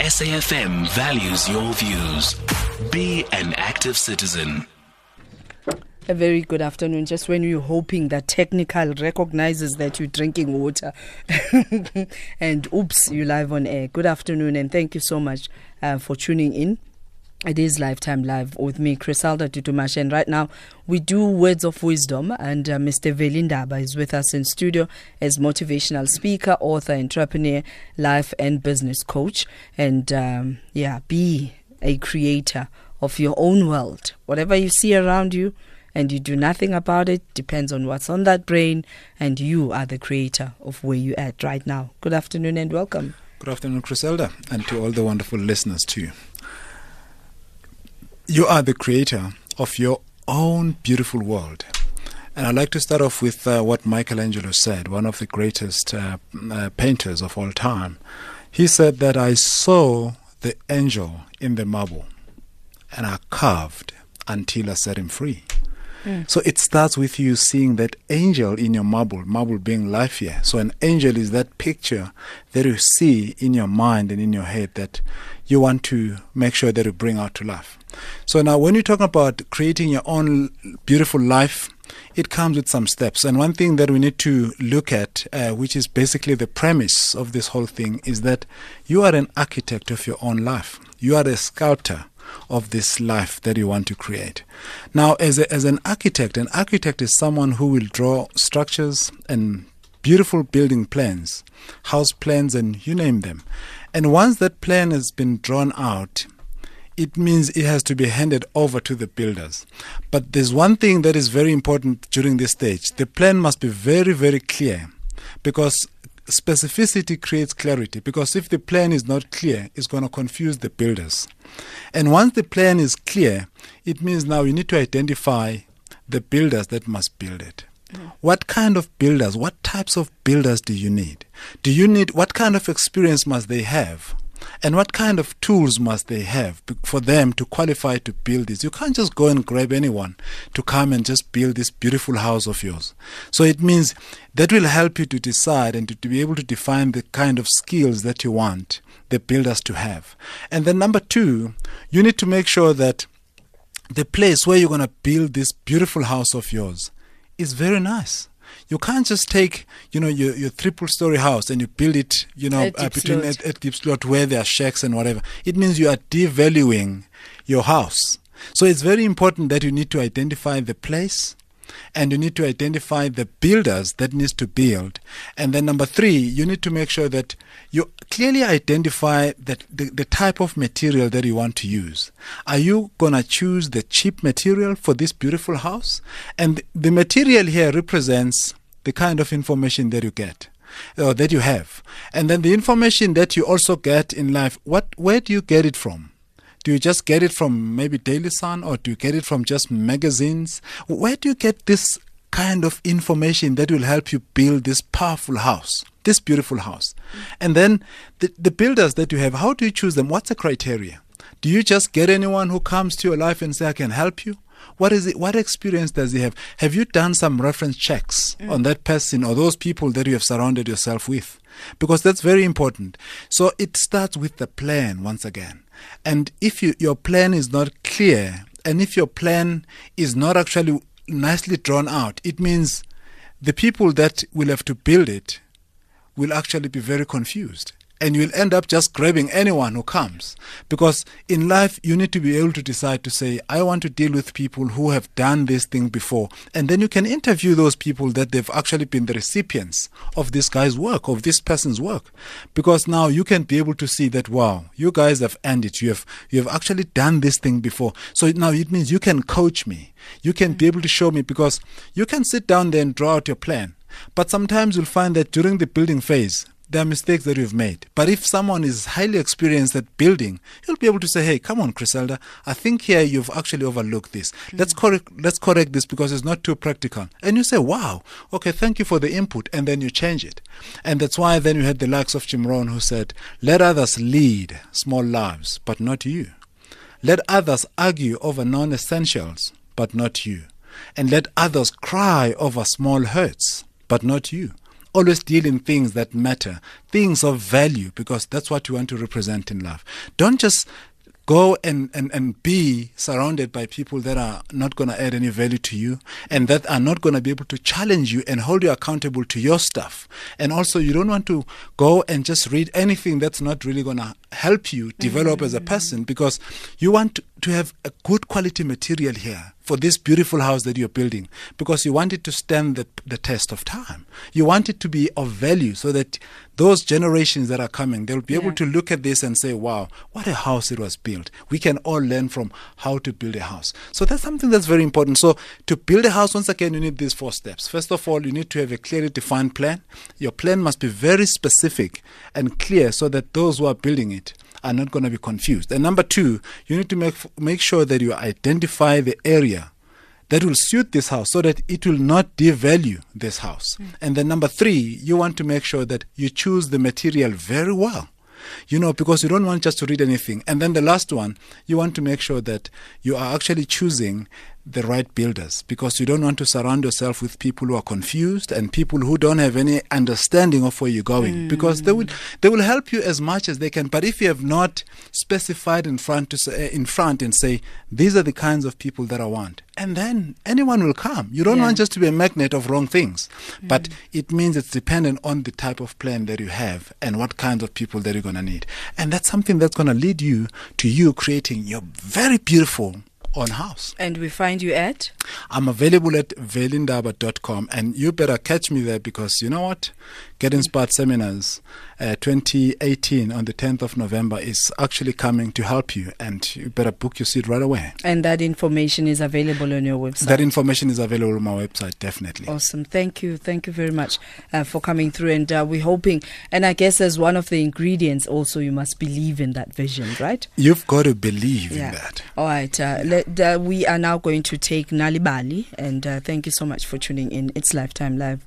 SAFM values your views. Be an active citizen. A very good afternoon. Just when you're hoping that technical recognizes that you're drinking water, and oops, you live on air. Good afternoon, and thank you so much uh, for tuning in. It is Lifetime Live with me, Criselda Dudumashe, and right now we do Words of Wisdom, and uh, Mr. Veli Ndaba is with us in studio as motivational speaker, author, entrepreneur, life and business coach, and um, yeah, be a creator of your own world. Whatever you see around you and you do nothing about it depends on what's on that brain, and you are the creator of where you're at right now. Good afternoon and welcome. Good afternoon, Criselda, and to all the wonderful listeners too. You are the creator of your own beautiful world. And I'd like to start off with uh, what Michelangelo said, one of the greatest uh, uh, painters of all time. He said that I saw the angel in the marble and I carved until I set him free. So it starts with you seeing that angel in your marble, marble being life here. So an angel is that picture that you see in your mind and in your head that you want to make sure that you bring out to life. So now when you talk about creating your own beautiful life, it comes with some steps. And one thing that we need to look at, uh, which is basically the premise of this whole thing, is that you are an architect of your own life. You are a sculptor of this life that you want to create. Now, as, a, as an architect, an architect is someone who will draw structures and beautiful building plans, house plans, and you name them. And once that plan has been drawn out, it means it has to be handed over to the builders. But there's one thing that is very important during this stage the plan must be very, very clear because specificity creates clarity. Because if the plan is not clear, it's going to confuse the builders. And once the plan is clear, it means now you need to identify the builders that must build it. Mm. What kind of builders, what types of builders do you need? Do you need, what kind of experience must they have? And what kind of tools must they have for them to qualify to build this? You can't just go and grab anyone to come and just build this beautiful house of yours. So it means that will help you to decide and to, to be able to define the kind of skills that you want the builders to have. And then number two, you need to make sure that the place where you're going to build this beautiful house of yours is very nice. You can't just take, you know, your, your triple story house and you build it, you know, At uh, between at, at Diepsloot where there are shacks and whatever. It means you are devaluing your house. So it's very important that you need to identify the place and you need to identify the builders that needs to build. And then number three, you need to make sure that you clearly identify that the, the type of material that you want to use. Are you gonna choose the cheap material for this beautiful house? And the material here represents the kind of information that you get or that you have. And then the information that you also get in life, what where do you get it from? Do you just get it from maybe Daily Sun or do you get it from just magazines? Where do you get this kind of information that will help you build this powerful house, this beautiful house? And then the, the builders that you have, how do you choose them? What's the criteria? Do you just get anyone who comes to your life and say, I can help you? What is it? What experience does he have? Have you done some reference checks mm. on that person or those people that you have surrounded yourself with? Because that's very important. So it starts with the plan once again. And if you, your plan is not clear, and if your plan is not actually nicely drawn out, it means the people that will have to build it will actually be very confused. And you'll end up just grabbing anyone who comes. Because in life, you need to be able to decide to say, I want to deal with people who have done this thing before. And then you can interview those people that they've actually been the recipients of this guy's work, of this person's work. Because now you can be able to see that, wow, you guys have earned it. You have, you have actually done this thing before. So now it means you can coach me. You can be able to show me because you can sit down there and draw out your plan. But sometimes you'll find that during the building phase, there are mistakes that you've made. But if someone is highly experienced at building, he'll be able to say, "Hey, come on, Criselda, I think here you've actually overlooked this. Let's mm. correct let's correct this because it's not too practical." And you say, "Wow, okay, thank you for the input," and then you change it. And that's why then you had the likes of Jim Rohn who said, "Let others lead small lives, but not you. Let others argue over non-essentials, but not you." And let others cry over small hurts, but not you. Always deal in things that matter, things of value, because that's what you want to represent in love. Don't just go and, and, and be surrounded by people that are not going to add any value to you and that are not going to be able to challenge you and hold you accountable to your stuff. And also, you don't want to go and just read anything that's not really going to help you develop mm-hmm. as a person because you want to, to have a good quality material here for this beautiful house that you're building because you want it to stand the, the test of time. You want it to be of value so that those generations that are coming, they'll be yeah. able to look at this and say, wow, what a house it was built. We can all learn from how to build a house. So that's something that's very important. So to build a house, once again, you need these four steps. First of all, you need to have a clearly defined plan. Your plan must be very specific and clear so that those who are building it are not going to be confused. And number two, you need to make make sure that you identify the area that will suit this house so that it will not devalue this house. Mm. And then number three, you want to make sure that you choose the material very well. You know, because you don't want just to read anything. And then the last one, you want to make sure that you are actually choosing the right builders because you don't want to surround yourself with people who are confused and people who don't have any understanding of where you're going mm. because they will they will help you as much as they can but if you have not specified in front to say, in front and say these are the kinds of people that I want and then anyone will come you don't yeah. want just to be a magnet of wrong things mm. but it means it's dependent on the type of plan that you have and what kinds of people that you're going to need and that's something that's going to lead you to you creating your very beautiful on house. And we find you at? I'm available at velindaba.com and you better catch me there because you know what? Get Inspired Seminars uh, 2018 on the 10th of November is actually coming to help you, and you better book your seat right away. And that information is available on your website. That information is available on my website, definitely. Awesome. Thank you. Thank you very much uh, for coming through. And uh, we're hoping, and I guess as one of the ingredients, also you must believe in that vision, right? You've got to believe yeah. in that. All right. Uh, let, uh, we are now going to take Nal'ibali, and uh, thank you so much for tuning in. It's Lifetime Live